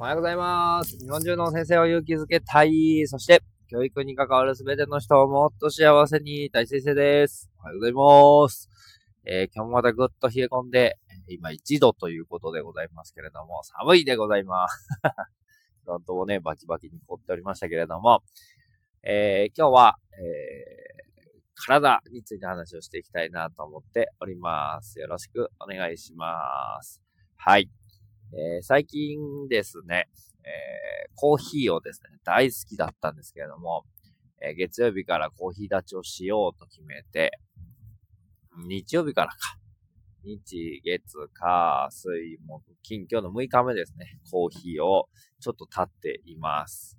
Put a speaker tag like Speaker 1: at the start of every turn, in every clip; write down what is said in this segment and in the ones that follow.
Speaker 1: おはようございます。日本中の先生を勇気づけたい。そして、教育に関わるすべての人をもっと幸せに、大先生です。おはようございます。えー今日もまたぐっと冷え込んで、今1度ということでございますけれども、寒いでございます。フロントもね、バキバキに凍っておりましたけれども、えー今日は、えー体について話をしていきたいなと思っております。よろしくお願いします。はい。えー最近ですね、えーコーヒーをですね、大好きだったんですけれども、えー月曜日からコーヒー立ちをしようと決めて、日曜日からか。日、月、火、水、木、金、今日の6日目ですね、コーヒーをちょっと立っています。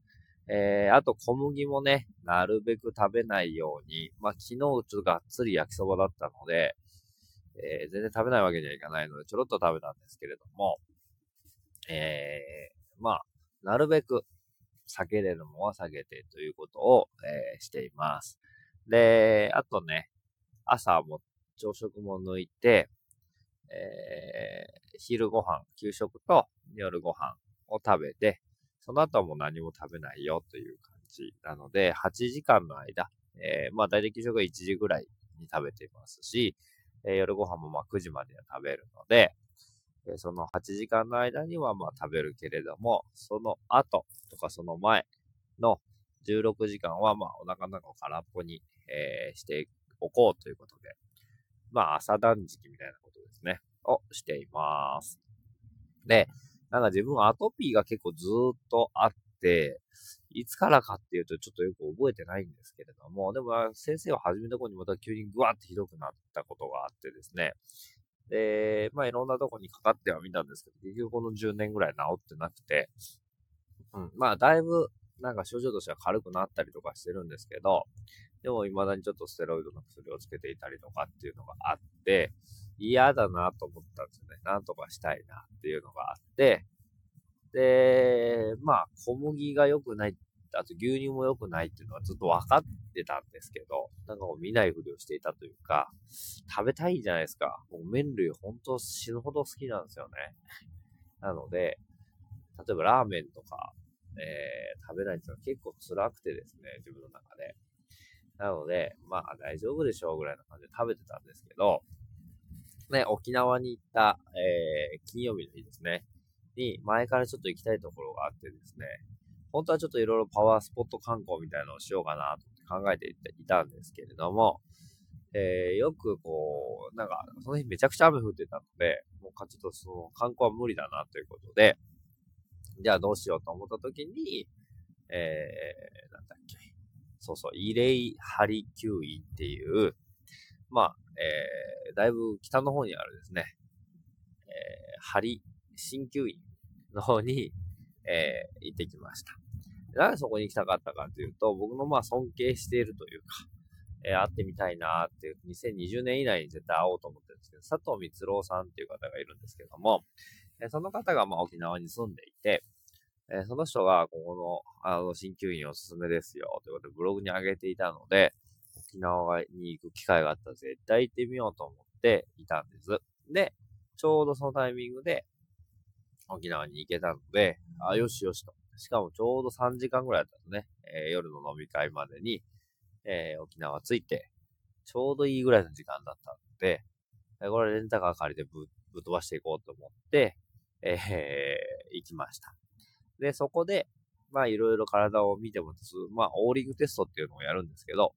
Speaker 1: えー、あと小麦もね、なるべく食べないように、まあ、昨日ちょっとがっつり焼きそばだったので、えー全然食べないわけにはいかないので、ちょろっと食べたんですけれども、えー、まあ、なるべく避けれるものは避けてということを、えーしています。で、あとね、朝も朝食も抜いて、えー昼ご飯、給食と夜ご飯を食べて、その後も何も食べないよという感じなので、8時間の間、えーまあ大体給食は1時ぐらいに食べていますし、えー夜ご飯もまあ9時までは食べるので、その8時間の間にはまあ食べるけれども、その後とかその前の16時間はまあお腹の中を空っぽに、えーしておこうということで、まあ朝断食みたいなことですね、をしています。で、なんか自分はアトピーが結構ずっとあって、いつからかっていうとちょっとよく覚えてないんですけれども、でも先生を始めた頃にまた急にグワーってひどくなったことがあってですね、で、まあいろんなとこにかかってはみたんですけど、結局この10年ぐらい治ってなくて、うん、まあだいぶなんか症状としては軽くなったりとかしてるんですけど、でも未だにちょっとステロイドの薬をつけていたりとかっていうのがあって、嫌だなと思ったんですよね。なんとかしたいなっていうのがあって、で、まあ小麦が良くないっ、あと牛乳も良くないっていうのはずっと分かってたんですけど、なんかもう見ないふりをしていたというか、食べたいじゃないですか。もう麺類本当死ぬほど好きなんですよね。なので、例えばラーメンとか、えー食べないっていうのは結構辛くてですね、自分の中で。なので、まあ大丈夫でしょうぐらいな感じで食べてたんですけど、ね、沖縄に行った、えー金曜日の日ですね、に前からちょっと行きたいところがあってですね、本当はちょっといろいろパワースポット観光みたいなのをしようかなと考えていたんですけれども、えーよくこう、なんか、その日めちゃくちゃ雨降ってたので、もうかちょっとその観光は無理だなということで、じゃあどうしようと思った時に、えー、なんだっけ、そうそう、イレイハリキューイっていう、まあ、えー、だいぶ北の方にあるですね、えー、ハリ、鍼灸院の方に、えー、行ってきました。なぜそこに行きたかったかというと、僕のまあ尊敬しているというか、えー会ってみたいなっていう、2020年以内に絶対会おうと思ってるんですけど、佐藤光郎さんっていう方がいるんですけども、えーその方がまあ沖縄に住んでいて、えーその人がここの、あの、鍼灸院おすすめですよ、ということでブログに上げていたので、沖縄に行く機会があったら絶対行ってみようと思っていたんです。で、ちょうどそのタイミングで沖縄に行けたので、あ、よしよしと。しかもちょうど3時間ぐらいだったんですね。えー夜の飲み会までに、えー沖縄着いて、ちょうどいいぐらいの時間だったので、えこれレンタカー借りてぶぶっ飛ばしていこうと思って、えー 行きました。で、そこで、まあいろいろ体を見ても、まあオーリングテストっていうのをやるんですけど、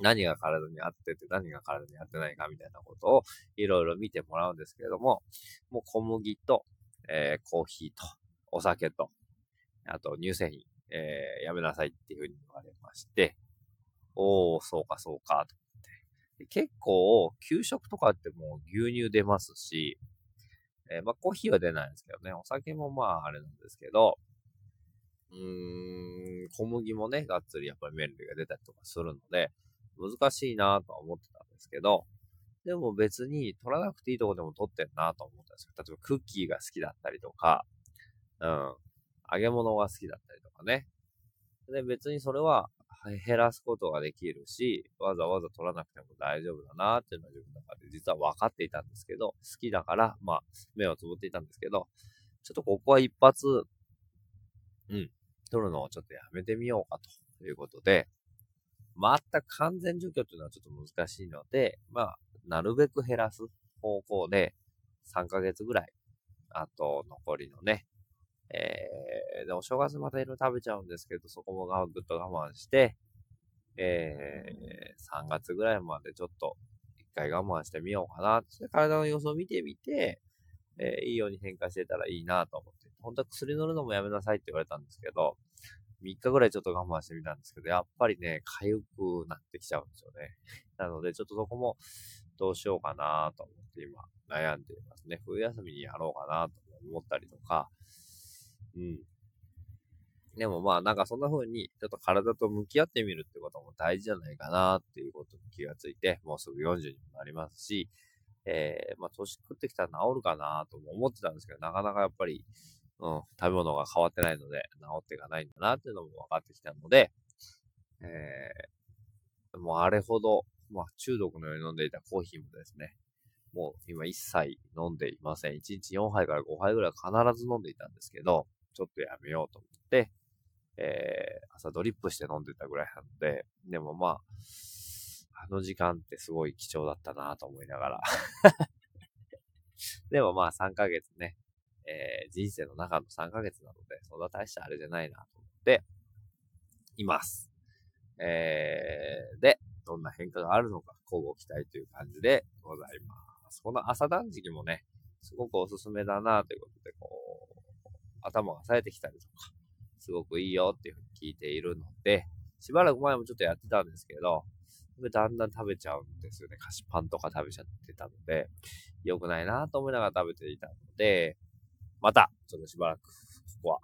Speaker 1: 何が体に合ってて何が体に合ってないかみたいなことをいろいろ見てもらうんですけれども、もう小麦と、えーコーヒーと、お酒と、あと乳製品、えーやめなさいっていうふうに言われまして、おー、そうかそうか、と思って。結構、給食とかってもう牛乳出ますし、えーまあコーヒーは出ないんですけどね、お酒もまああれなんですけど、うーん、小麦もね、がっつりやっぱり麺類が出たりとかするので、難しいなとは思ってたんですけど、でも別に取らなくていいとこでも取ってんなと思ったんですよ。例えばクッキーが好きだったりとか、うん、揚げ物が好きだったりとかね。で、別にそれは減らすことができるし、わざわざ取らなくても大丈夫だなっていうのは自分の中で実は分かっていたんですけど、好きだから、まあ、目をつぶっていたんですけど、ちょっとここは一発、うん、取るのをちょっとやめてみようかということで、全く完全除去っていうのはちょっと難しいので、まあ、なるべく減らす方向で、3ヶ月ぐらい、あと残りのね、えー、で、お正月また色々食べちゃうんですけど、そこもぐっと我慢して、えー、3月ぐらいまでちょっと一回我慢してみようかな。そして体の様子を見てみて、えー、いいように変化してたらいいなと思って。本当は薬乗るのもやめなさいって言われたんですけど、3日ぐらいちょっと我慢してみたんですけど、やっぱりね、痒くなってきちゃうんですよね。なので、ちょっとそこもどうしようかなと思って今悩んでいますね。冬休みにやろうかなと思ったりとか、うん。でもまあなんかそんな風にちょっと体と向き合ってみるってことも大事じゃないかなっていうことに気がついて、もうすぐ40にもなりますし、えー、まあ年食ってきたら治るかなとも思ってたんですけど、なかなかやっぱり、うん、食べ物が変わってないので治っていかないんだなっていうのも分かってきたので、えー、もうあれほど、まあ中毒のように飲んでいたコーヒーもですね、もう今一切飲んでいません。1日4杯から5杯ぐらい必ず飲んでいたんですけど、ちょっとやめようと思って、えー、朝ドリップして飲んでたぐらいなので、でもまあ、あの時間ってすごい貴重だったなと思いながら でもまあ3ヶ月ね、えー、人生の中の3ヶ月なので、そんな大したあれじゃないなと思っています。えー、で、どんな変化があるのか、交互期待という感じでございます。この朝断食もね、すごくおすすめだなということで、こ、頭が冴えてきたりとか、すごくいいよっていうふうに聞いているので、しばらく前もちょっとやってたんですけど、だんだん食べちゃうんですよね。菓子パンとか食べちゃってたので、良くないなと思いながら食べていたので、また、ちょっとしばらく、ここは、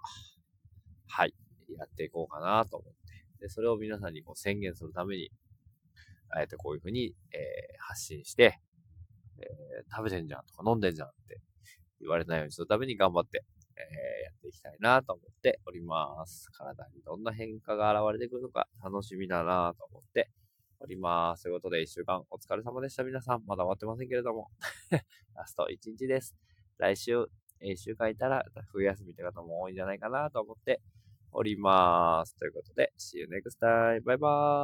Speaker 1: はい、やっていこうかなと思って。で、それを皆さんにこう宣言するために、あえてこういうふうに、えー、発信して、えー、食べてんじゃんとか飲んでんじゃんって言われないようにするために頑張って、えー、やっていきたいなと思っております。体にどんな変化が現れてくるのか楽しみだなと思っております。ということで、一週間お疲れ様でした。皆さん、まだ終わってませんけれども。ラスト1日です。来週、一週間いたら、冬休みって方も多いんじゃないかなと思っております。ということで、See you next time. バイバーイ。